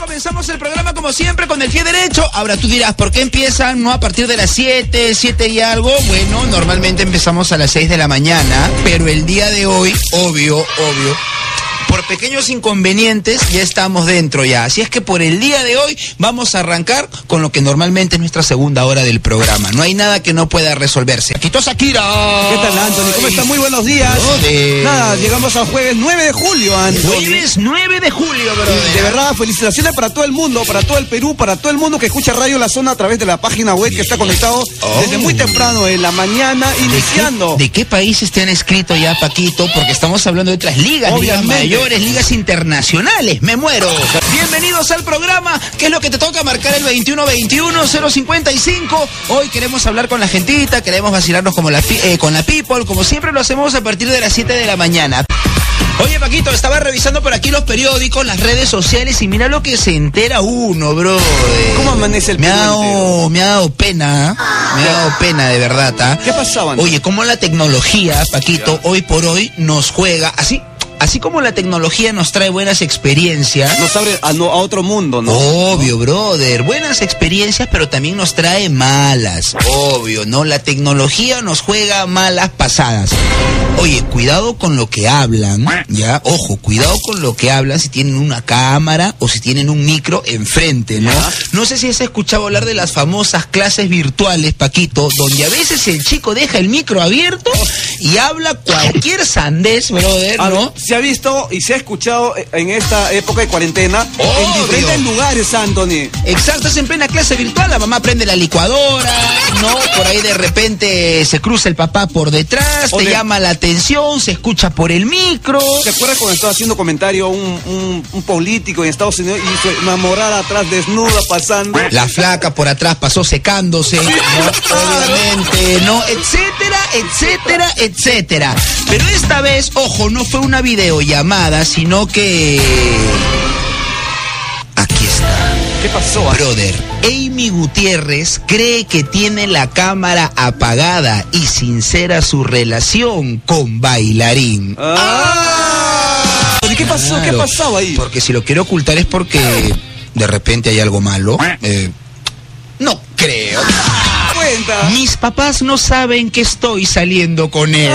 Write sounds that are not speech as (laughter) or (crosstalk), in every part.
comenzamos el programa como siempre con el pie derecho. Ahora tú dirás, ¿por qué empiezan no a partir de las 7, 7 y algo? Bueno, normalmente empezamos a las 6 de la mañana, pero el día de hoy, obvio, obvio, por pequeños inconvenientes ya estamos dentro ya. Así es que por el día de hoy vamos a arrancar con lo que normalmente es nuestra segunda hora del programa. No hay nada que no pueda resolverse. Aquí está Shakira. ¿Qué tal, Anthony? ¿Cómo está? Muy buenos días. Nada, llegamos al jueves 9 de julio, Anthony. Jueves 9 de julio, brother. De verdad, felicitaciones para todo el mundo, para todo el Perú, para todo el mundo que escucha Radio La Zona a través de la página web que está conectado desde muy temprano en la mañana, iniciando. ¿De qué países te han escrito ya, Paquito? Porque estamos hablando de otras ligas, ligas Obviamente. Mayores, ligas internacionales. Me muero. Bienvenidos al programa. ¿Qué es lo que te toca marcar el 2121-055? Hoy queremos hablar con la gentita, queremos vacilarnos como la, eh, con la people, como siempre lo hacemos a partir de las 7 de la mañana. Oye, Paquito, estaba revisando por aquí los periódicos, las redes sociales y mira lo que se entera uno, bro. ¿Cómo amanece el me ha, dado, me ha dado pena, ¿ah? me ha dado pena de verdad, ¿ah? ¿Qué pasaba? Oye, cómo la tecnología, Paquito, hoy por hoy nos juega, así, así como la tecnología nos trae buenas experiencias. Nos abre a, no- a otro mundo, ¿no? Obvio, brother. Buenas experiencias, pero también nos trae malas. Obvio, ¿no? La tecnología nos juega malas pasadas. Oye, cuidado con lo que hablan, ¿ya? Ojo, cuidado con lo que hablan si tienen una cámara o si tienen un micro enfrente, ¿no? No sé si has escuchado hablar de las famosas clases virtuales, Paquito, donde a veces el chico deja el micro abierto y habla cualquier sandés, brother, ¿no? Se ha visto y se ha escuchado en esta época de cuarentena en diferentes lugares, Anthony. Exacto, es en plena clase virtual, la mamá prende la licuadora, ¿no? Por ahí de repente se cruza el papá por detrás, te llama la atención, se escucha por el micro. ¿Te acuerdas cuando estaba haciendo comentario un, un, un político en Estados Unidos y su enamorada atrás desnuda pasando? La flaca por atrás pasó secándose, ¿no? Obviamente, ¿no? Etcétera, etcétera, etcétera. Pero esta vez, ojo, no fue una videollamada, sino que... Aquí está. ¿Qué pasó? Brother, Amy Gutiérrez cree que tiene la cámara apagada y sincera su relación con bailarín. Ah. ¿Y qué pasó? ¿Qué pasaba ahí? Porque si lo quiere ocultar es porque de repente hay algo malo. Eh, no creo. Cuenta. Mis papás no saben que estoy saliendo con él.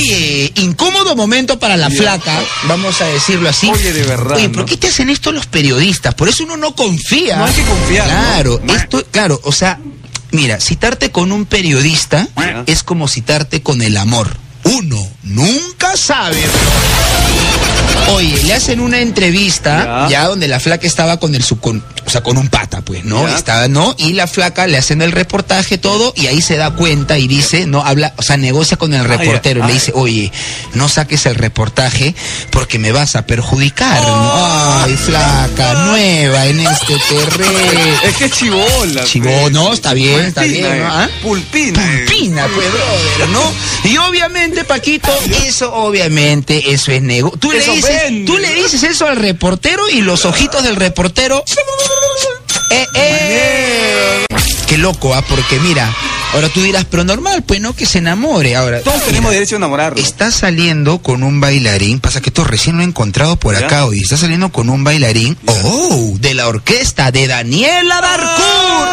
Oye, incómodo momento para la flaca, vamos a decirlo así. Oye, de verdad, Oye. ¿por qué te hacen esto los periodistas? Por eso uno no confía. No hay que confiar. Claro, No. esto, claro, o sea, mira, citarte con un periodista Ya. es como citarte con el amor. Uno nunca sabe. Oye, le hacen una entrevista Ya. ya, donde la flaca estaba con el su- con, o sea, con un pata, pues, ¿no? Ya. Estaba, ¿no? Y la flaca le hacen el reportaje todo y ahí se da cuenta y dice, no, habla, o sea, negocia con el Ah, reportero y le dice, oye, no saques el reportaje porque me vas a perjudicar. ¿no? Ay, flaca, nueva en este terreno. Es que es chivola. Chivo, no, está bien, está bien, eh. ¿no? ¿Ah? Pulpina. eh. Pulpina, pues, brother, ¿no? Y obviamente, Paquito, eso obviamente, eso es nego. Tú le dices, tú le dices eso al reportero y los ojitos del reportero. Eh, eh. Qué loco, ¿ah? Porque mira, ahora tú dirás, pero normal, pues no que se enamore. Ahora, Todos tenemos derecho a enamorarnos. Está saliendo con un bailarín, pasa que esto recién lo he encontrado por ¿Ya? acá hoy. Está saliendo con un bailarín, oh, de la orquesta de Daniela Darcourt.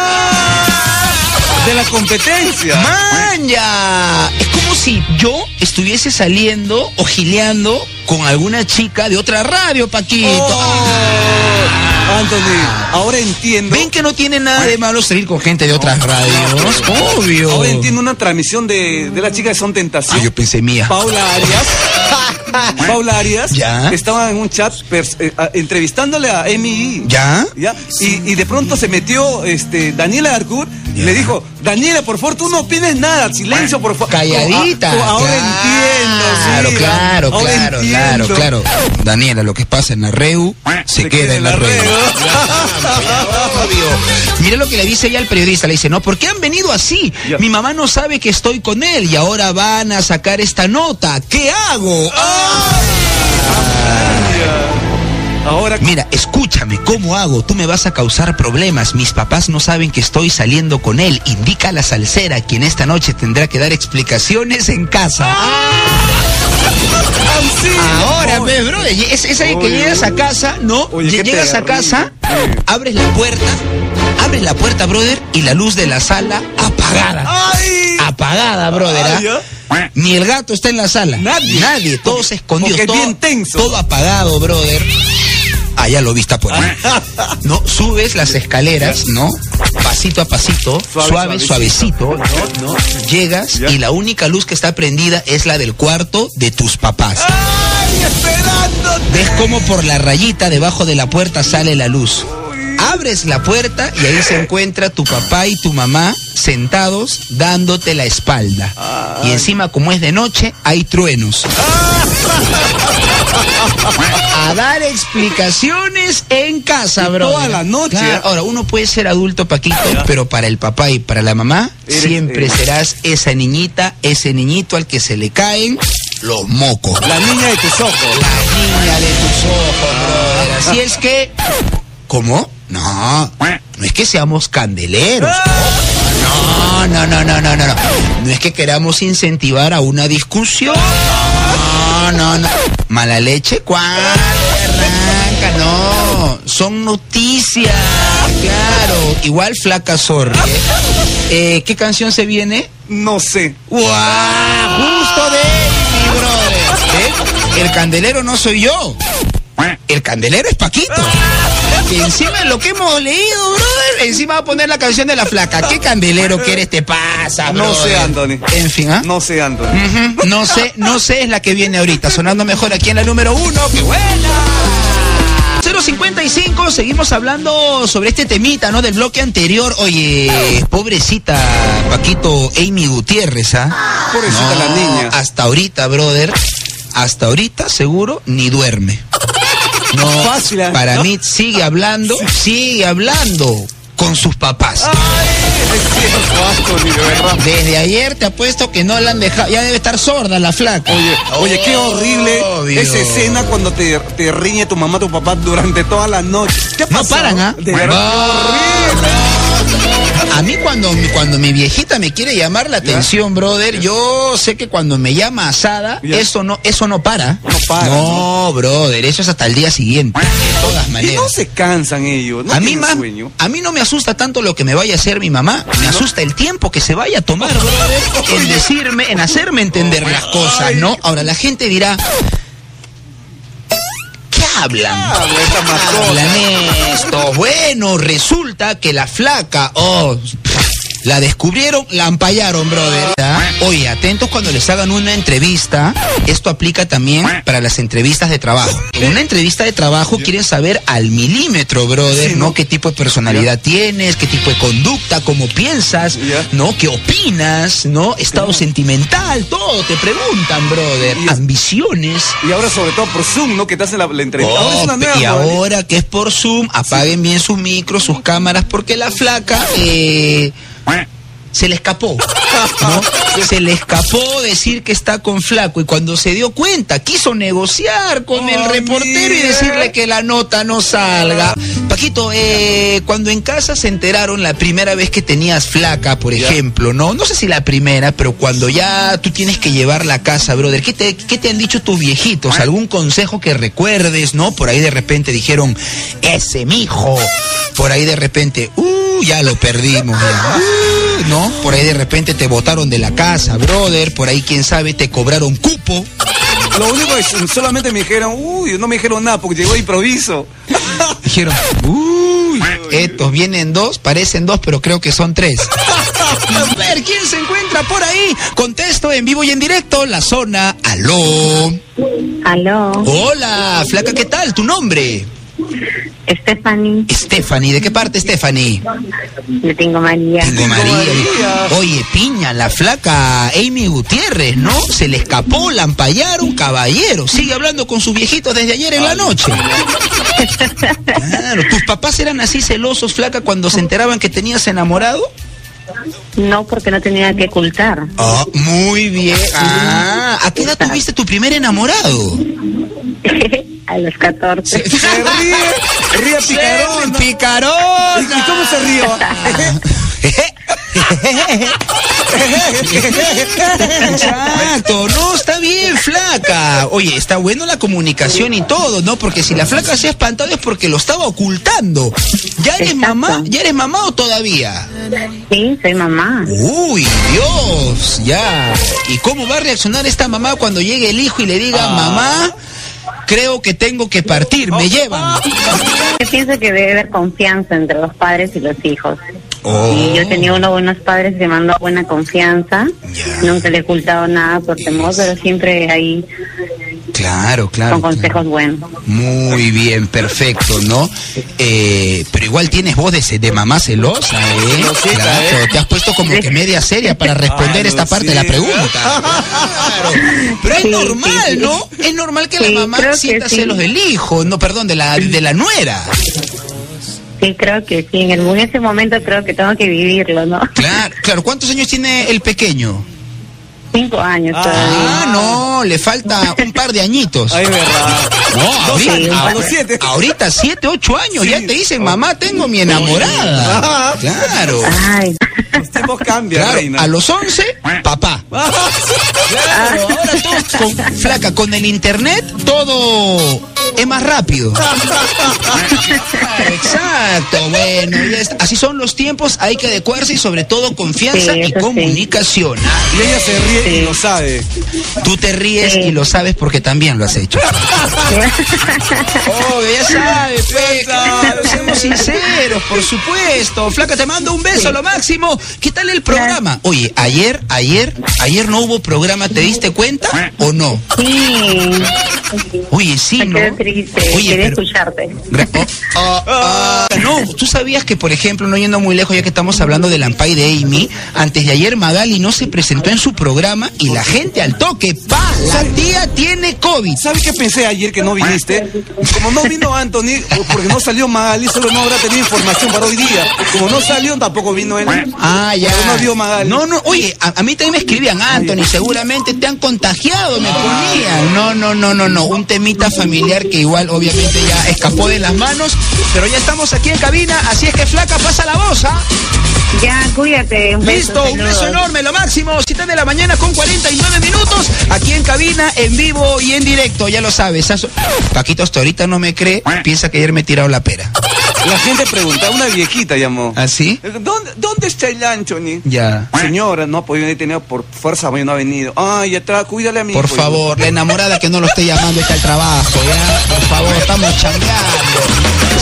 De la competencia. ¡Manja! Es como si yo estuviese saliendo o gileando con alguna chica de otra radio, Paquito. Oh, Anthony, ahora entiendo. ¿Ven que no tiene nada de malo salir con gente de otras radios? Obvio. Ahora entiendo una transmisión de, de la chica de Son Tentación. Ah, yo pensé mía. Paula Arias. (laughs) Paula Arias. Ya. Estaba en un chat eh, entrevistándole a Emi. ¿Ya? ¿Ya? Y, y de pronto se metió este, Daniela Arcour y le dijo, Daniela, por favor, tú no opines nada, silencio, por favor. Calladita. Ah, ahora Claro, entiendo, sí. Claro, ahora claro, entiendo. claro, claro. Daniela, lo que pasa en la REU se, queda en la, REU. (laughs) Mira lo que le dice ella al periodista, le dice, no, ¿por qué han venido así? Mi mamá no sabe que estoy con él y ahora van a sacar esta nota. ¿Qué hago? Ahora, Mira, escúchame, ¿cómo hago? Tú me vas a causar problemas. Mis papás no saben que estoy saliendo con él. Indica a la salsera quien esta noche tendrá que dar explicaciones en casa. Ahora, ves, bro, es, es ahí que llegas a casa, ¿no? Oye, llegas a casa, abres la puerta, abres la puerta, brother, y la luz de la sala apagada. ¡Ay! Apagada, brother. ¿ah? Ay. Ni el gato está en la sala. Nadie. Nadie, todos escondidos. porque es todo, bien tenso. Todo apagado, brother. Ah, ya lo viste por ahí. No, subes las escaleras, ¿no? Pasito a pasito, Suave, suave, suavecito. ¿no? Llegas y la única luz que está prendida es la del cuarto de tus papás. ¡Ay, esperándote! Ves cómo por la rayita debajo de la puerta sale la luz. Abres la puerta y ahí se encuentra tu papá y tu mamá sentados dándote la espalda. Y encima, como es de noche, hay truenos. (laughs) A dar explicaciones en casa, bro. toda la noche. Ahora, uno puede ser adulto, Paquito, pero para el papá y para la mamá, Eres, siempre eh, serás esa niñita, ese niñito al que se le caen los mocos. La niña de tus ojos. La niña de tus ojos, brother. Así es que. ¿Cómo? No. No es que seamos candeleros. No, no, no, no, no, no. No No es que queramos incentivar a una discusión. No, no, no. Mala leche, ¿cuál? Arranca, no. Son noticias. Claro. Igual flaca sorry. ¿eh? Eh, ¿Qué canción se viene? No sé. ¡Guau! Justo de mi brother. ¿Eh? El candelero no soy yo. El candelero es Paquito. Que (laughs) encima lo que hemos leído, brother, encima va a poner la canción de la flaca. ¿Qué candelero que eres te pasa, No brother? sé, Anthony. En fin, ¿ah? No sé, Anthony. No sé, no sé es la que viene ahorita, sonando mejor aquí en la número uno. ¡Qué buena! 055, seguimos hablando sobre este temita, ¿no? Del bloque anterior. Oye, pobrecita Paquito Amy Gutiérrez, ¿ah? Pobrecita la niña. Hasta ahorita, brother, hasta ahorita seguro ni duerme. No, (laughs) Fácil, ¿ah? para ¿No? mí sigue hablando, sigue hablando con sus papás. Es. Desde ayer te apuesto que no la han dejado, ya debe estar sorda la flaca. Oye, oye, qué horrible esa escena cuando te, te riñe tu mamá, tu papá durante toda la noche. ¿Qué ha No paran, ¿ah? De verdad, No. qué horrible. A mí cuando, cuando mi viejita me quiere llamar la atención, brother, yo sé que cuando me llama asada, eso no, eso no para. No para, No, brother, eso es hasta el día siguiente. De todas Y maneras. no se cansan ellos, no a mí tienen más, sueño. a mí no me asusta tanto lo que me vaya a hacer mi mamá, me asusta el tiempo que se vaya a tomar, brother, (laughs) en decirme, en hacerme entender las cosas, ¿no? Ahora la gente dirá, ¿qué hablan? Hablan esto. Bueno, resulta que la flaca, oh, la descubrieron, la ampallaron, brother. ¿Ah? Oye, atentos cuando les hagan una entrevista. Esto aplica también para las entrevistas de trabajo. En una entrevista de trabajo quieren saber al milímetro, brother, ¿no? ¿Qué tipo de personalidad tienes? ¿Qué tipo de conducta? ¿Cómo piensas? ¿No? ¿Qué opinas? ¿No? Estado sentimental, todo te preguntan, brother. Ambiciones. Y ahora sobre todo por Zoom, ¿no? Que te hacen la, la entrevista. ahora es una nueva y ahora que es por Zoom, apaguen bien sus micros, sus cámaras, porque la flaca eh, se le escapó. ¿no? Se le escapó decir que está con flaco y cuando se dio cuenta quiso negociar con el Ay, reportero y decirle que la nota no salga. Paquito, eh, cuando en casa se enteraron la primera vez que tenías flaca, por ejemplo, ¿no? No sé si la primera, pero cuando ya tú tienes que llevarla a casa, brother, ¿qué te, qué te han dicho tus viejitos? ¿Algún consejo que recuerdes, no? Por ahí de repente dijeron, ese mijo. Por ahí de repente, uh, ya lo perdimos, ya. Uh, ¿no? Por ahí de repente te botaron de la casa, brother. Por ahí, quién sabe, te cobraron cupo. Lo único es, solamente me dijeron, uy, no me dijeron nada porque llegó de improviso. (laughs) Dijeron, uy, estos vienen dos, parecen dos, pero creo que son tres. (laughs) A ver, ¿quién se encuentra por ahí? Contesto en vivo y en directo, la zona. Aló. Aló, Hola, flaca, ¿qué tal? ¿Tu nombre? Stephanie, Stephanie, ¿de qué parte, Stephanie? yo tengo María. Tengo María. Oye, piña, la flaca Amy Gutiérrez, ¿no? Se le escapó, la ampallaron, caballero. Sigue hablando con sus viejitos desde ayer en la noche. Claro, ¿tus papás eran así celosos, flaca, cuando se enteraban que tenías enamorado? No, porque no tenía que ocultar. Ah, muy bien. Ah, ¿a qué edad tuviste tu primer enamorado? (laughs) A los 14. Se ríe, ríe picarón. ¡Picarón! ¿Y, cómo se ríe? Exacto, no, está bien, flaca. Oye, está bueno la comunicación y todo, ¿no? Porque si la flaca se ha espantado es porque lo estaba ocultando. ¿Ya eres Exacto. mamá? ¿Ya eres mamá o todavía? Sí, soy mamá. Uy, Dios, ya. ¿Y cómo va a reaccionar esta mamá cuando llegue el hijo y le diga, mamá, creo que tengo que partir, me llevan? Yo pienso que debe haber confianza entre los padres y los hijos. Oh. Y yo tenía unos buenos padres que dado buena confianza. Nunca le he ocultado nada por temor, pero siempre ahí Claro, claro. con claro. consejos buenos. Muy bien, perfecto, ¿no? Eh, pero igual tienes voz de, de mamá celosa, ¿eh? Celosita, Claro, ¿eh? te has puesto como que media seria para responder Ah, esta parte sí. de la pregunta. (laughs) Claro. Pero es Sí, normal, sí, sí. ¿no? Es normal que Sí, la mamá sienta sí. celos del hijo, no, perdón, de la, de la nuera. Sí, creo que sí. En, el, en ese momento creo que tengo que vivirlo, ¿no? Claro, claro. ¿Cuántos años tiene el pequeño? Cinco años Ah. todavía. Ah, no, le falta un par de añitos. Ay, verdad. No, ahorita, Sí, ahora- de- siete. ahorita siete, ocho años, Sí. ya te dicen, mamá, tengo mi enamorada. Ah. Claro. Ay, Los tiempos cambian, Claro, reina. a los 11, papá. (laughs) Claro, ahora todo con, flaca, con el internet todo es más rápido. Exacto, bueno, ya está. así son los tiempos, hay que adecuarse y sobre todo confianza Sí, y sí. comunicación. Y ella se ríe y lo sabe. Tú te ríes Sí. y lo sabes porque también lo has hecho. (laughs) Obvio, ya sabes, pe, claro, seamos sinceros, por supuesto. Flaca, te mando un beso, lo máximo. ¿Qué tal el programa? Oye, ayer, ayer, ayer no hubo programa, ¿te diste cuenta o no? sí. Oye, sí, ¿no? Quedé triste. Oye, Quería pero... escucharte. Oh, oh. No, tú sabías que, por ejemplo, no yendo muy lejos, ya que estamos hablando del Ampay de Amy, antes de ayer Magali no se presentó en su programa y la gente al toque, pa, la tía tiene COVID. ¿Sabes qué pensé ayer que no viniste? Como no vino Anthony, porque no salió Magali, solo no habrá tenido información para hoy día. Como no salió, tampoco vino él. Ah, ya. Pero no dio Magali. No, no, oye, a, a mí también me escribían, Anthony, seguramente te han contagiado, me ponían. No, no, no, no, no, un temita familiar que igual obviamente ya escapó de las manos, pero ya estamos aquí en cabina, así es que flaca, pasa la voz, ¿ah? Ya, cuídate. Un beso, Listo, un beso saludos. enorme, lo máximo, 7 de la mañana con 49 minutos, aquí en cabina, en vivo y en directo, ya lo sabes. Paquito hasta ahorita no me cree, piensa que ayer me he tirado la pera. La gente preguntaba, una viejita llamó. ¿Así? ¿Dónde, ¿Dónde está el Anthony? Ya. Señora, no ha podido venir, tenía por fuerza, no ha venido. Ay, atrás, cuídale a mi Por hijo. favor, la enamorada que no lo esté llamando está al trabajo, ¿ya? Por favor, estamos changueando.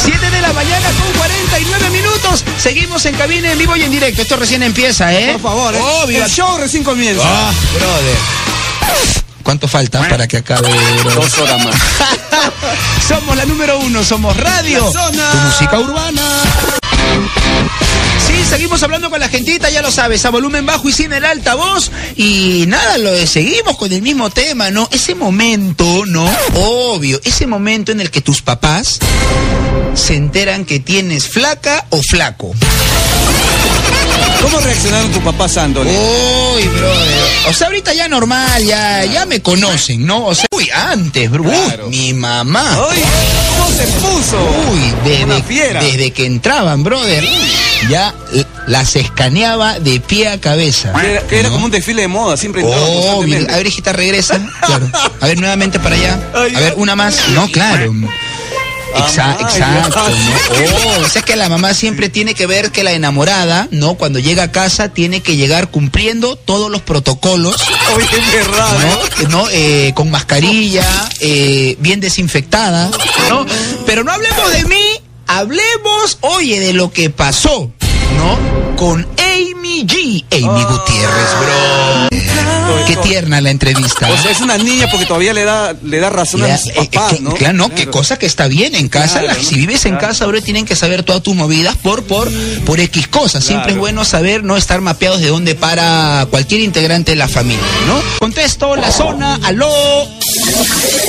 7 de la mañana con 49 minutos. Seguimos en cabina en vivo y en directo. Esto recién empieza, ¿eh? Por favor, ¿eh? Obvio. El show recién comienza. Ah, brother. ¿Cuánto falta para que acabe? Dos horas más. (laughs) somos la número uno, somos radio. La zona. Tu música urbana. Seguimos hablando con la gentita, ya lo sabes, a volumen bajo y sin el altavoz. Y nada, lo seguimos con el mismo tema, ¿no? Ese momento, ¿no? Obvio, ese momento en el que tus papás se enteran que tienes flaca o flaco. ¿Cómo reaccionaron tus papás, Anthony? Uy, brother. O sea, ahorita ya normal, ya, ya me conocen, ¿no? O sea, uy, antes, bro. Uy, mi mamá. Ay, ¿cómo se puso? Uy, desde, desde que entraban, brother, ya las escaneaba de pie a cabeza. Que era, que era ¿no? como un desfile de moda, siempre entraba Oh, a ver, hijita, regresa. Claro. A ver, nuevamente para allá. A ver, una más. No, claro. Exacto. ¿no? Oh, o sea que la mamá siempre tiene que ver que la enamorada, ¿no? Cuando llega a casa tiene que llegar cumpliendo todos los protocolos Oye, es verdad, ¿no? Eh, con mascarilla, eh, bien desinfectada, ¿no? Pero no hablemos de mí, hablemos, oye, de lo que pasó, ¿no? Con Amy G. Amy Gutiérrez, bro. Qué tierna la entrevista. O sea, es una niña porque todavía le da, le da razón a los eh, eh, papás, que- ¿no? Claro, no, qué cosa que está bien en casa. Claro, la- si vives en casa, ahora tienen que saber todas tus movidas por, por, por X cosas. Siempre es bueno saber, no estar mapeados de dónde para cualquier integrante de la familia, ¿no? Contesto, la zona, aló.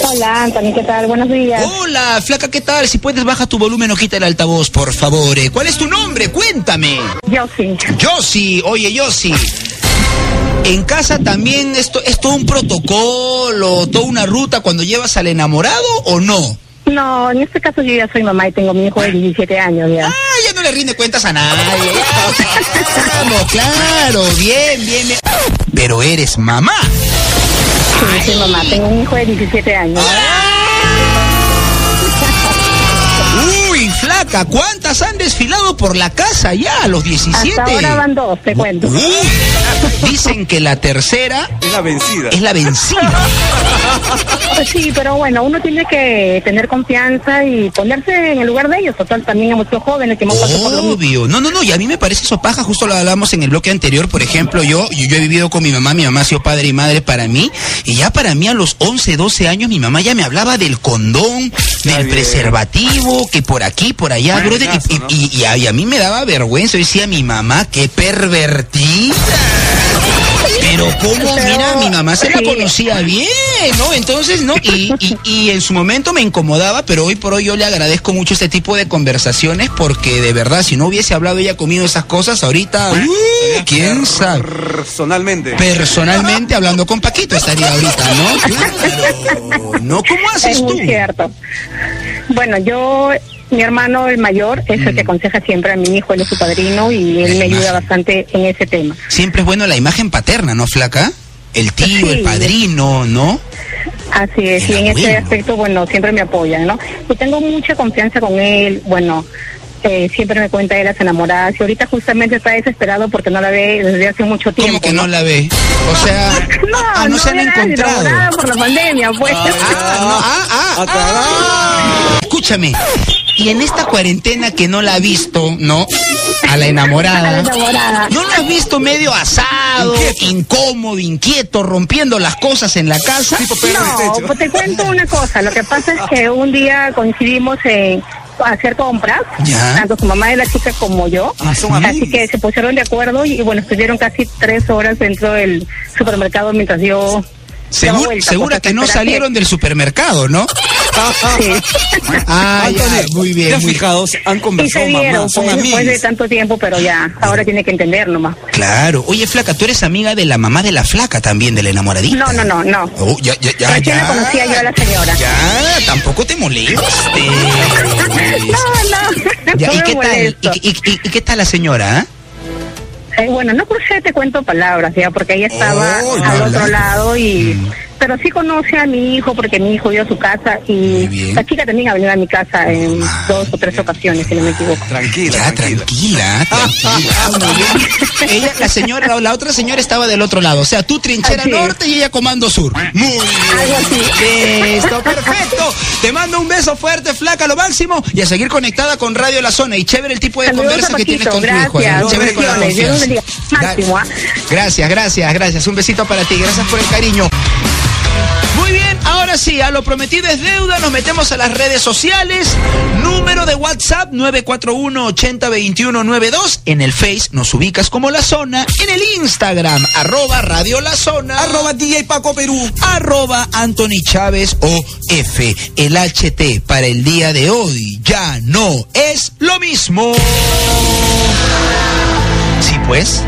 Hola, Anthony, ¿qué tal? Buenos días. Hola, flaca, ¿qué tal? Si puedes, baja tu volumen o quita el altavoz, por favor. eh. ¿Cuál es tu nombre? Cuéntame. Yo sí. Yossi, oye, Yossi. En casa también esto es todo un protocolo, toda una ruta cuando llevas al enamorado o no? No, en este caso yo ya soy mamá y tengo mi hijo de 17 años ya. Ah, ya no le rinde cuentas a nadie. Vamos, claro, bien, bien, bien. Pero eres mamá. Sí, sí, mamá. Tengo un hijo de 17 años. Uy, ¿cuántas han desfilado por la casa ya a los 17? Hasta ahora van dos, te cuento. Dicen que la tercera Es la vencida. es la vencida. Pues sí, pero bueno, uno tiene que tener confianza y ponerse en el lugar de ellos. Total, también hemos sido jóvenes que hemos pasado por lo mismo. Obvio. No, no, no. Y a mí me parece eso paja. Justo lo hablamos en el bloque anterior. Por ejemplo, yo, yo, yo he vivido con mi mamá. Mi mamá ha sido padre y madre para mí. Y ya para mí a los 11, 12 años, mi mamá ya me hablaba del condón, del preservativo, que por aquí, por allá, Brother. Y, y- ¿no? y- y a, y a mí me daba vergüenza. Yo decía, mi mamá, qué pervertida. Pero cómo, Pero, mira, mi mamá se la conocía bien, ¿no? Entonces, ¿no? Y, y, y en su momento me incomodaba, pero hoy por hoy yo le agradezco mucho este tipo de conversaciones porque de verdad, si no hubiese hablado ella conmigo esas cosas, ahorita, uh, quién sabe. Personalmente. Personalmente hablando con Paquito estaría ahorita, ¿no? (laughs) Claro. ¿No? ¿Cómo haces Es tú? muy cierto. Bueno, yo, mi hermano, el mayor, es el que aconseja siempre a mi hijo, él es su padrino y él La me ayuda imagen. bastante en ese tema. Siempre es bueno la imagen paterna, ¿no, flaca? El tío, el Sí. padrino, ¿no? Así es, El y en ese aspecto, bueno, siempre me apoyan, ¿no? Y tengo mucha confianza con él, bueno, eh, siempre me cuenta de las enamoradas y ahorita justamente está desesperado porque no la ve desde hace mucho tiempo. ¿Cómo que no la ve? O sea, (laughs) No, ah, no, no, se han encontrado. por la pandemia, pues. Ah, no, ah, ah, Ah, ah. Escúchame. Y en esta cuarentena que no la ha visto, ¿no? A la enamorada. A la enamorada. ¿No lo has visto medio asado, incómodo, inquieto, rompiendo las cosas en la casa? No, pues te cuento una cosa. Lo que pasa es que un día coincidimos en hacer compras, Ya. tanto su mamá de la chica como yo. Ah, Así que se pusieron de acuerdo y, y bueno, estuvieron casi tres horas dentro del supermercado mientras yo... vueltas, segura que no salieron del supermercado, ¿no? Sí. (laughs) Ah, muy ¿te bien. muy- fijado? Han conversado vieron, mamá, son pues, después de tanto tiempo, pero ya, ahora tiene que entender nomás. Claro. Oye, flaca, tú eres amiga de la mamá de la flaca también, de la enamoradita. No, no, no, no. Oh, ya, ya, ya, ya. la conocía yo a la señora. Ya, tampoco te molestes. (laughs) No, no, Ya, no ¿y me qué tal? molesto. ¿Y, y- y- y qué tal la señora? ah? Eh, bueno, no crucé, te cuento palabras, ya, porque ella estaba Oh, al otro lado y... Pero sí conoce a mi hijo porque mi hijo iba a su casa y la chica también ha venido a mi casa en Ah, dos o tres ocasiones, si no me equivoco. Tranquila, Ya, tranquila. tranquila. Ella, la señora, la, la otra señora estaba del otro lado. O sea, tú trinchera Así es. norte y ella comando sur. Muy bien. Listo, perfecto. Te mando un beso fuerte, flaca, lo máximo. Y a seguir conectada con Radio La Zona. Y chévere el tipo de Saludos conversa que tienes con tu hijo. gracias. ¿eh? Chévere con la. Máximo, ¿ah? Gracias, gracias, gracias. Un besito para ti. Gracias por el cariño. Muy bien, ahora sí, a lo prometido es deuda, nos metemos a las redes sociales. Número de WhatsApp 941-802192. En el Face nos ubicas como La Zona. En el Instagram, arroba Radio La Zona. Arroba DJ Paco Perú. arroba Anthony Chávez o F. El HT para el día de hoy ya no es lo mismo. Sí, pues.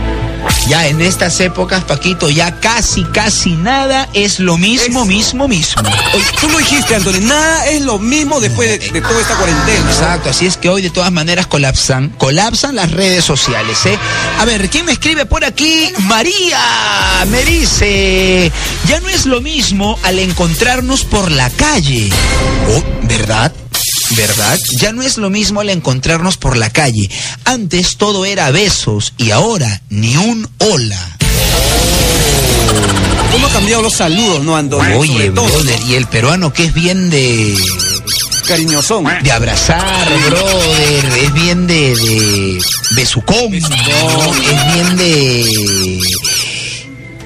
Ya en estas épocas, Paquito, ya casi, casi nada es lo mismo, mismo, mismo. Oye, tú lo dijiste, Antonio. Nada es lo mismo después de, de toda esta cuarentena. ¿no? Exacto, así es que hoy de todas maneras colapsan, colapsan las redes sociales, ¿eh? A ver, ¿quién me escribe por aquí? María me dice, ya no es lo mismo al encontrarnos por la calle. Oh, ¿verdad? ¿Verdad? Ya no es lo mismo al encontrarnos por la calle. Antes todo era besos y ahora ni un hola. ¿Cómo han cambiado los saludos, no, Antonio? Oye, brother, y el peruano que es bien de cariñosón. de abrazar, brother, es bien de, de besucón, ¿no? es bien de...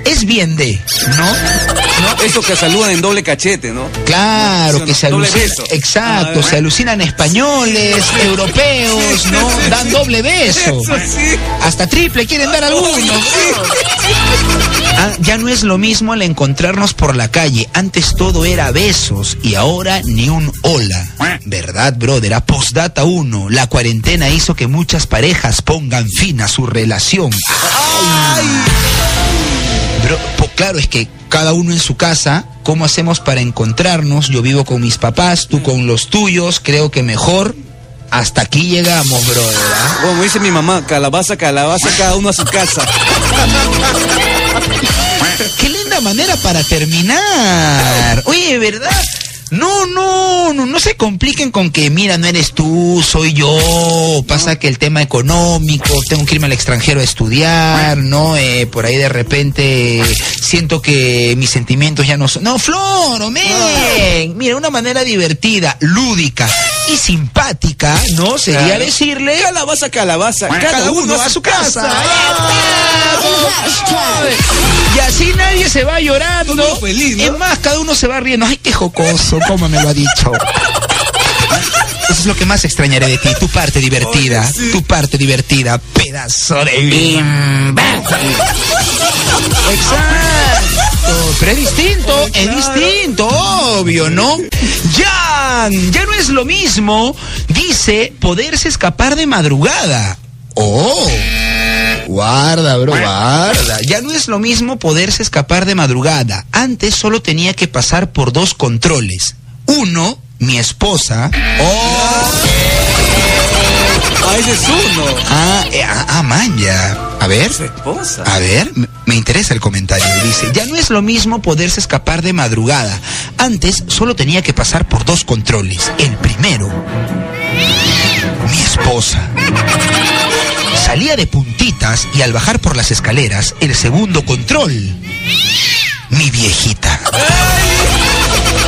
Es bien de, ¿no? ¿no? Eso que saludan en doble cachete, ¿no? Claro, que se alucinan, exacto, Ah, se alucinan españoles, europeos, Sí, ¿no? sí, Dan doble beso. Eso sí. Hasta triple quieren dar algunos. Ah, ya no es lo mismo al encontrarnos por la calle. Antes todo era besos y ahora ni un hola. ¿Verdad, brother? A postdata 1, la cuarentena hizo que muchas parejas pongan fin a su relación. Po- claro, es que cada uno en su casa, ¿cómo hacemos para encontrarnos? Yo vivo con mis papás, tú con los tuyos, creo que mejor hasta aquí llegamos, brother. ¿ah? Como dice mi mamá, calabaza, calabaza, cada uno a su casa. Qué linda manera para terminar. Oye, ¿verdad? No, no, no, no se compliquen con que, mira, no eres tú, soy yo. Pasa que el tema económico, tengo que irme al extranjero a estudiar, ¿no? Eh, por ahí de repente siento que mis sentimientos ya no son. No, Flor, men. Mira, una manera divertida, lúdica y simpática, ¿no? Sería decirle. Calabaza, calabaza, Cada, uno a su casa. Y así nadie se va llorando. Todo feliz, ¿no? Es más, cada uno se va riendo. Ay, qué jocoso, cómo me lo ha dicho. Eso es lo que más extrañaré de ti, tu parte divertida, Oye, sí. tu parte divertida, pedazo de. Exacto, pero es distinto, es distinto, obvio, ¿no? Jan, ya no es lo mismo, dice, poderse escapar de madrugada. Oh, guarda, bro, guarda. Ya no es lo mismo poderse escapar de madrugada. Antes solo tenía que pasar por dos controles. Uno, mi esposa. Oh, Ah, ese es uno. ah, eh, ah, ah, man, ya. A ver. Su esposa. A ver, me- me interesa el comentario. Dice, ya no es lo mismo poderse escapar de madrugada. Antes solo tenía que pasar por dos controles. El primero, mi esposa. Salía de puntitas y al bajar por las escaleras, el segundo control, mi viejita.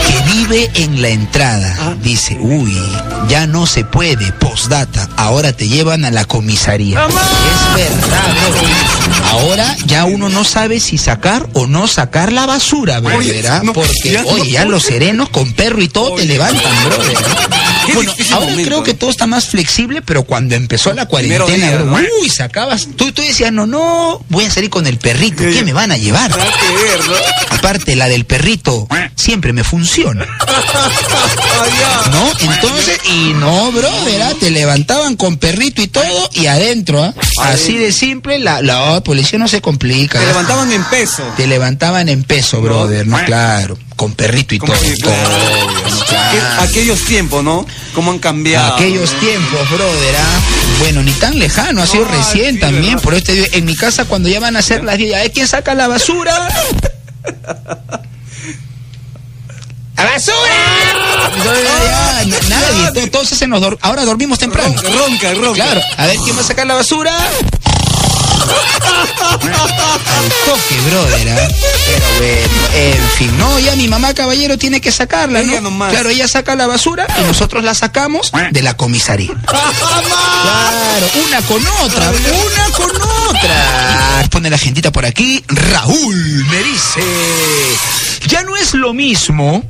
Que vive en la entrada. Dice, uy, ya no se puede, postdata, ahora te llevan a la comisaría. Es verdad, bro. Ahora ya uno no sabe si sacar o no sacar la basura, bro, Porque, oye, ya los serenos con perro y todo te levantan, bro. Qué Bueno, ahora momento, creo que todo está más flexible, pero cuando empezó la cuarentena, día, bro, ¿no? uy, sacabas, tú, tú decías, no, no, voy a salir con el perrito, ¿qué me van a llevar? Aparte, la del perrito siempre me funciona, Ah. (laughs) ¿no? Entonces, y no, bro, ¿verdad? Te levantaban con perrito y todo y adentro, ¿ah? Así de simple, la, la policía no se complica. Te ¿ah? levantaban en peso. Te levantaban en peso, brother, ¿no? Claro, con perrito y todo. (laughs) Aquellos tiempos, ¿no? ¿Cómo han cambiado? Aquellos tiempos, brother, ¿ah? Bueno, ni tan lejano, ha sido Ay, recién sí, también. ¿verdad? Por esto, en mi casa, cuando ya van a ser las 10, ¿eh? ¿quién saca la basura? (laughs) ¡La basura! Ya, nadie, to- todos se nos dor- ahora dormimos temprano. Ronca, ronca, ronca. Claro, a ver quién va a sacar la basura. Al toque, brother, ¿ah? Pero bueno, en fin, no, ya mi mamá caballero tiene que sacarla, ¿no? Claro, ella saca la basura y nosotros la sacamos de la comisaría. Claro, una con otra, una con otra. Pone la gentita por aquí. Raúl me dice, ya no es lo mismo,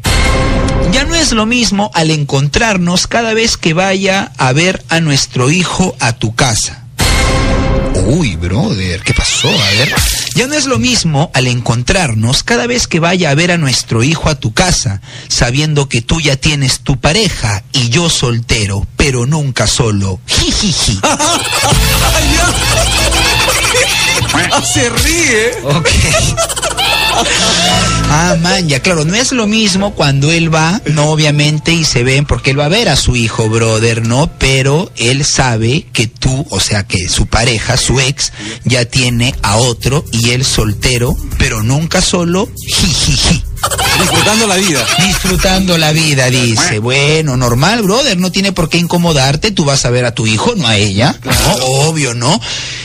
ya no es lo mismo al encontrarnos cada vez que vaya a ver a nuestro hijo a tu casa. Uy, brother, ¿qué pasó? A ver. Ya no es lo mismo al encontrarnos cada vez que vaya a ver a nuestro hijo a tu casa, sabiendo que tú ya tienes tu pareja y yo soltero, pero nunca solo. Jijiji. (laughs) Ah, (laughs) se ríe. Ok. Ah, man, ya claro, no es lo mismo cuando él va, no obviamente, y se ven, porque él va a ver a su hijo, brother, ¿no? Pero él sabe que tú, o sea, que su pareja, su ex, ya tiene a otro y él soltero, pero nunca solo, jijiji. Disfrutando la vida. Disfrutando la vida, dice. Bueno, normal, brother, no tiene por qué incomodarte, tú vas a ver a tu hijo, no a ella. No, obvio, ¿no?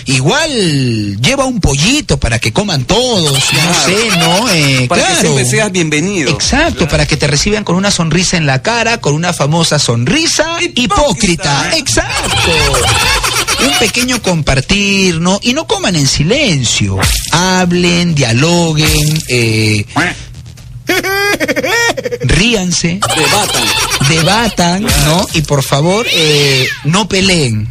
Igual lleva un pollito para que coman todos, no sé, ¿no? Eh, Para claro. que siempre seas bienvenido. Exacto, para que te reciban con una sonrisa en la cara, con una famosa sonrisa hipócrita. Hipócrita. Exacto. Un pequeño compartir, ¿no? Y no coman en silencio. Hablen, dialoguen, eh, ríanse, Debatan. debatan, ¿no? Y por favor, eh, no peleen,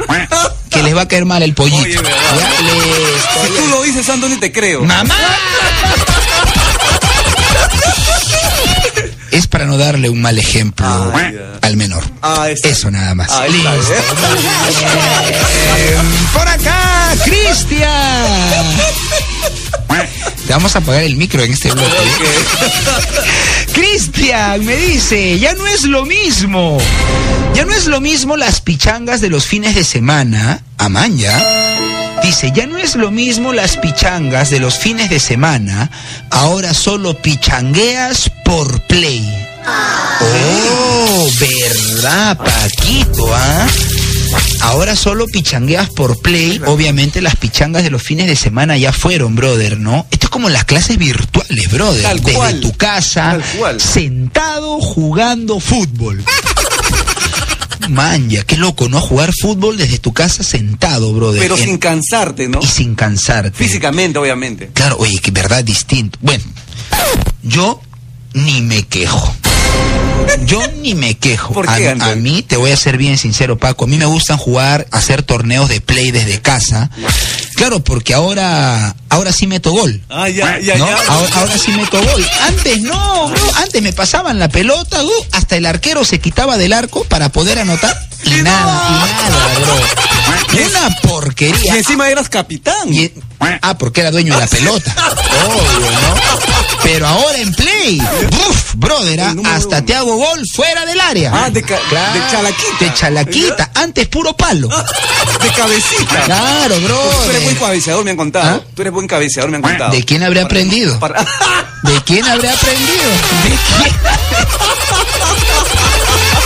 que les va a caer mal el pollito. Oye, ¿verdad? Ya, les- Si tú lo dices, Anthony, te creo. ¡Mamá! Es para no darle un mal ejemplo Ah, al menor. Ah, Eso nada más. Ah, Listo. Em, Por acá, Cristian. Te vamos a apagar el micro en este (laughs) bloque. Cristian me dice, ya no es lo mismo. Ya no es lo mismo las pichangas de los fines de semana. Amanya. Dice, ya no es lo mismo las pichangas de los fines de semana. Ahora solo pichangueas por play. Oh, verdad, Paquito, ¿ah? Ahora solo pichangueas por play. Obviamente las pichangas de los fines de semana ya fueron, brother, ¿no? Esto es como las clases virtuales, brother. Tal Desde cual. tu casa, Tal cual. sentado jugando fútbol. (laughs) Man, ya, qué loco, ¿no? Jugar fútbol desde tu casa sentado, brother. Pero En- sin cansarte, ¿no? y sin cansarte. Físicamente, obviamente. Claro, oye, que verdad distinto. Bueno, yo ni me quejo. Yo ni me quejo. ¿Por a, qué, Antonio? a mí, te voy a ser bien sincero, Paco, a mí me gustan jugar, hacer torneos de play desde casa. Claro, porque ahora, ahora sí meto gol. Ah, ya, ya, ¿no? ya. Ahora, ahora sí meto gol. Antes no, bro. Antes me pasaban la pelota, hasta el arquero se quitaba del arco para poder anotar. Y ¡Y nada, y bro. Una Y porquería. encima eras capitán. Y- ah, porque era dueño de la pelota. (laughs) Obvio, ¿no? Pero ahora en play, uf, brother, ah, hasta te hago gol fuera del área. Ah, de ca- de chalaquita. De chalaquita. Antes puro palo. De cabecita. Claro, Tú eres buen bro. cabeceador, me han contado. ¿Ah? Tú eres buen cabeceador, me han contado. ¿De quién habré aprendido? Para- (laughs) ¿De quién habré aprendido? ¿De quién? (laughs)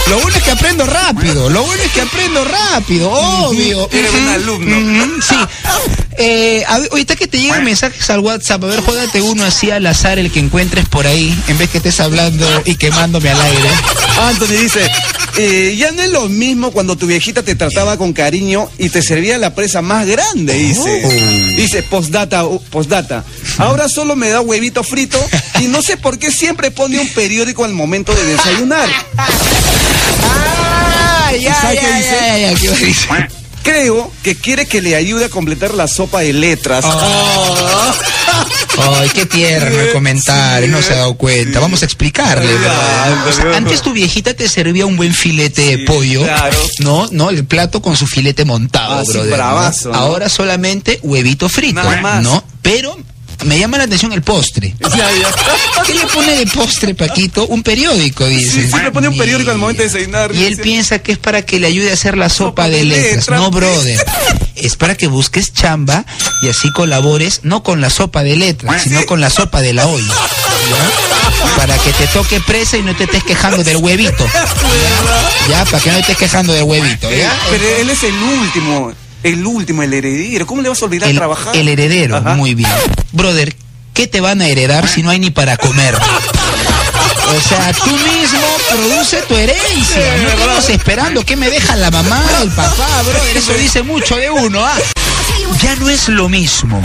Lo bueno es que aprendo rápido, lo bueno es que aprendo rápido, obvio. Eres un alumno. Sí. (laughs) Eh, a ver, ahorita que te llegan mensajes al WhatsApp, a ver, jódate uno así al azar, el que encuentres por ahí, en vez que estés hablando y quemándome al aire. Anthony dice, eh, ya no es lo mismo cuando tu viejita te trataba con cariño y te servía la presa más grande, dice. Oh. Dice, postdata, uh, postdata. Ahora solo me da huevito frito y no sé por qué siempre pone un periódico al momento de desayunar. Ah, ya, ¿Sabes qué ya, dice? ya, ya, ¿qué dice? Creo que quiere que le ayude a completar la sopa de letras. Ah. (laughs) Ay, qué tierno el comentario, no se ha dado cuenta. Vamos a explicarle, O sea, bro. antes tu viejita te servía un buen filete de pollo, claro. ¿no? ¿No? El plato con su filete montado, Ah, sí, brother, ¿no? Ahora solamente huevito frito, Nada más. ¿no? Pero me llama la atención el postre. (laughs) ¿Qué le pone de postre, Paquito? Un periódico, dice. Sí, siempre pone un periódico al momento de desayunar, Y él dice. piensa que es para que le ayude a hacer la sopa, de letras. No, brother. Es para que busques chamba y así colabores, no con la sopa de letras, sino con la sopa de la olla. ¿ya? Para que te toque presa y no te estés quejando del huevito. (laughs) ¿Ya? Para que no te estés quejando del huevito. ¿ya? Pero él es el último, el último, el heredero. ¿Cómo le vas a olvidar el, trabajar? el heredero, Ajá. muy bien. Brother, ¿qué te van a heredar si no hay ni para comer? O sea, tú mismo produce tu herencia. No estamos esperando que me deja la mamá, el papá, brother. Eso dice mucho de uno, ¿ah? Ya no es lo mismo.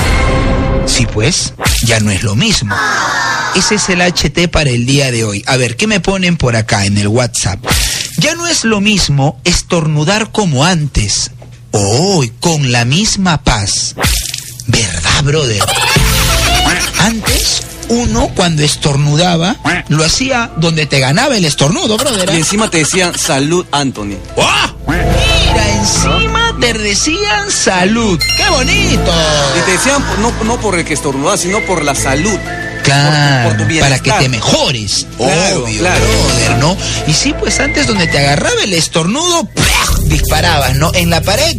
Sí, pues, ya no es lo mismo. Ese es el HT para el día de hoy. A ver, ¿qué me ponen por acá en el WhatsApp? Ya no es lo mismo estornudar como antes. Hoy, con la misma paz. ¿Verdad, brother? Antes, uno cuando estornudaba, lo hacía donde te ganaba el estornudo, brother. Y ¿ah? encima te decían, salud, Anthony. ¡Ah! Mira, encima te decían salud. ¡Qué bonito! Y te decían no, no por el que estornudaba, sino por la salud. Claro, por tu- por tu para que te mejores. Claro, Obvio, claro. brother, ¿no? Y sí, pues antes donde te agarraba el estornudo, ¡plaj! Disparabas, ¿no? En la pared.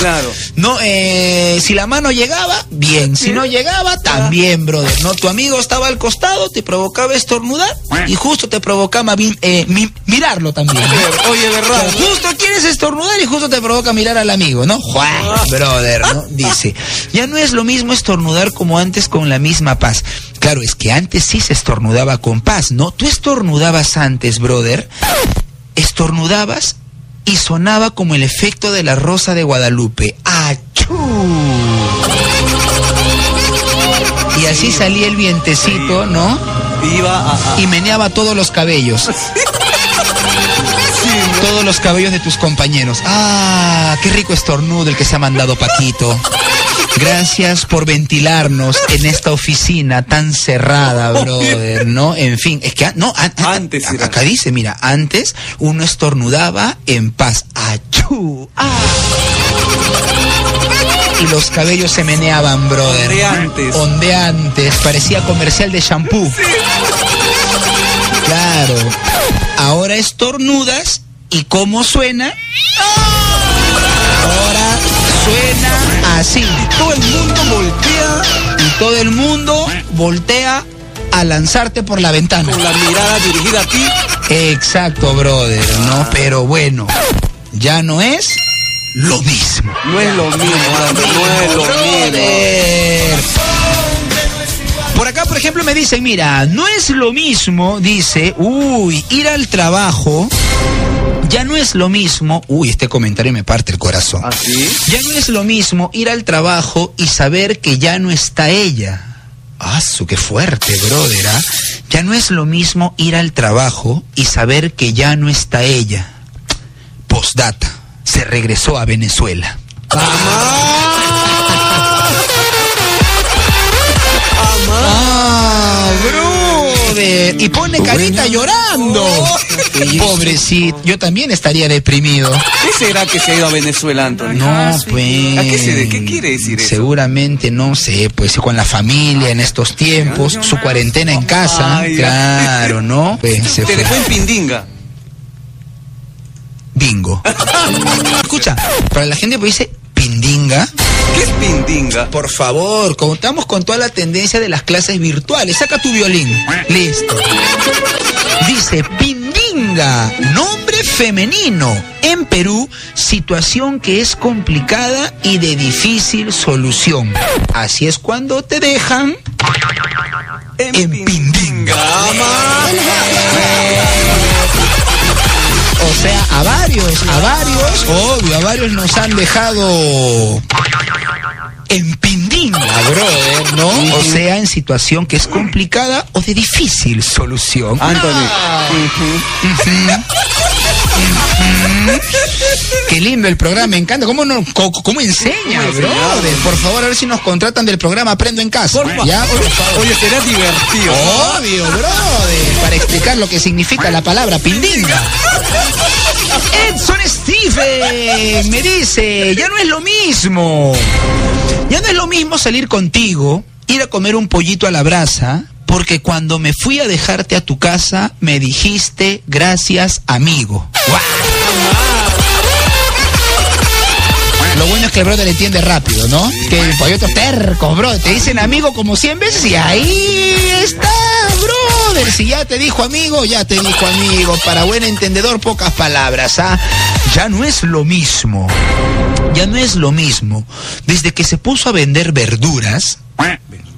Claro. No, eh, si la mano llegaba, bien. Si no llegaba, también, brother. No, tu amigo estaba al costado, te provocaba estornudar y justo te provocaba mi- eh, mi- mirarlo también. ¿no? (laughs) Oye, ¿verdad? Justo quieres estornudar y justo te provoca mirar al amigo, ¿no? Juan, brother, ¿no? Dice, ya no es lo mismo estornudar como antes con la misma paz. Claro, es que antes sí se estornudaba con paz, ¿no? Tú estornudabas antes, brother, estornudabas y sonaba como el efecto de la rosa de Guadalupe. ¡Achú! Y así salía el vientecito, ¿no? Y meneaba todos los cabellos. Todos los cabellos de tus compañeros. Ah, qué rico estornudo el que se ha mandado Paquito. Gracias por ventilarnos en esta oficina tan cerrada, (laughs) brother, ¿no? En fin, es que, ah, no, a- a- Antes a- era. acá dice, mira, antes uno estornudaba en paz. ¡Achú! ¡Ah! y los cabellos se meneaban, brother. Ondeantes. Ondeantes. Parecía comercial de shampoo. Claro. Ahora estornudas y cómo suena. Ahora suena así. Todo el mundo voltea Y todo el mundo voltea a lanzarte por la ventana. con la mirada dirigida a ti. Exacto, brother, ¿no? Pero bueno, ya no es lo mismo. No es lo mismo, no es lo mismo. Por acá, por ejemplo, me dicen, mira, no es lo mismo, dice, uy, ir al trabajo, ya no es lo mismo, uy, este comentario me parte el corazón. ¿Así? Ya no es lo mismo ir al trabajo y saber que ya no está ella. Ah, su qué fuerte, brother. ¿ah? Ya no es lo mismo ir al trabajo y saber que ya no está ella. Postdata. Se regresó a Venezuela. Ah, brother. Y pone carita llorando. Pobrecito. Yo también estaría deprimido. ¿Qué será que se ha ido a Venezuela, Antonio? No, pues. ¿A qué se de- qué quiere decir eso? Seguramente, no sé, pues con la familia en estos tiempos, su cuarentena en casa, Ay, claro, ¿no? Pues se Te fue. dejó en Pindinga. Bingo. (laughs) Escucha, para la gente que dice pindinga, ¿Qué es Pindinga? por favor, contamos con toda la tendencia de las clases virtuales. Saca tu violín. Listo. Dice pindinga, nombre femenino. En Perú, situación que es complicada y de difícil solución. Así es cuando te dejan en pindinga. O sea, a varios, a varios, obvio, a varios nos han dejado en pindinga, brother, ¿no? O sea, en situación que es complicada o de difícil solución. Anthony. (laughs) Qué lindo el programa, me encanta. ¿Cómo, no, cómo enseña, brother? Por favor, a ver si nos contratan del programa Aprendo en Casa. Por ¿Ya? favor. Oye, será divertido. Obvio, brother. Para explicar lo que significa la palabra pindinga. Edson Stephen me dice, ya no es lo mismo. Ya no es lo mismo salir contigo, ir a comer un pollito a la brasa, porque cuando me fui a dejarte a tu casa, me dijiste gracias, amigo. Lo bueno es que el brother entiende rápido, ¿no? Que hay otros tercos, bro. Te dicen amigo como 100 veces y ahí está, brother. Si ya te dijo amigo, ya te dijo amigo. Para buen entendedor, pocas palabras, ¿ah? Ya no es lo mismo. Ya no es lo mismo. Desde que se puso a vender verduras.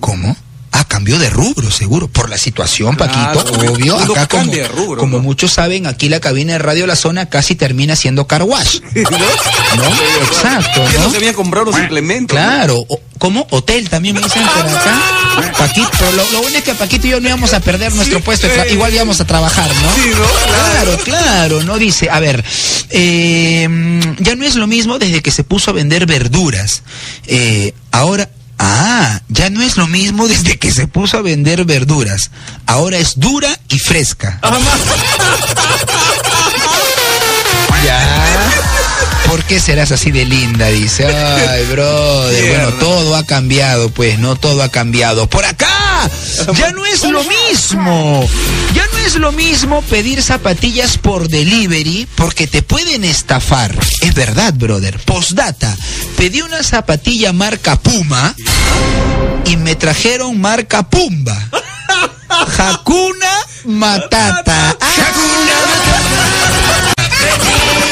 ¿Cómo? Ah, cambió de rubro, seguro. Por la situación, Claro, Paquito, obvio. Acá, como, de rubro, como ¿no? muchos saben, aquí la cabina de Radio La Zona casi termina siendo car wash. (laughs) ¿No? Exacto, no ¿no? se habían comprado los implementos. Claro, o- ¿cómo? Hotel también me dicen por acá. Paquito, pero lo, lo bueno es que Paquito y yo no íbamos a perder nuestro puesto, tra- igual íbamos a trabajar, ¿no? Sí, ¿no? Claro, claro, ¿no? Dice, a ver, eh, ya no es lo mismo desde que se puso a vender verduras. Eh, ahora, ah, ya no es lo mismo desde que se puso a vender verduras. Ahora es dura y fresca. (laughs) Ya. ¿Por qué serás así de linda? Dice. Ay, brother. Bueno, todo ha cambiado, pues, no todo ha cambiado. ¡Por acá! (laughs) Ya no es lo mismo. Ya no es lo mismo pedir zapatillas por delivery porque te pueden estafar. Es verdad, brother. Postdata. Pedí una zapatilla marca Puma y me trajeron marca Pumba. (laughs) Hakuna Matata.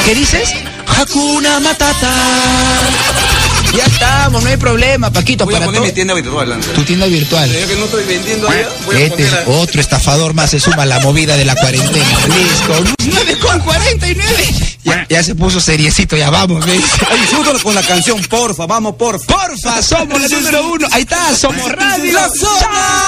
¿Qué dices? Hakuna Matata. Ya estamos, no hay problema, Paquito. Voy para a poner mi tienda virtual. André. Tu tienda virtual. Yo que no estoy vendiendo allá. Otro estafador más se suma a la movida de la cuarentena. Listo. 9 con 49. Ya, ya, se puso seriecito, ya vamos, ¿ves? Ay, con la canción, porfa, vamos, porfa. Porfa, somos la número uno. Ahí está, somos Radio Zona.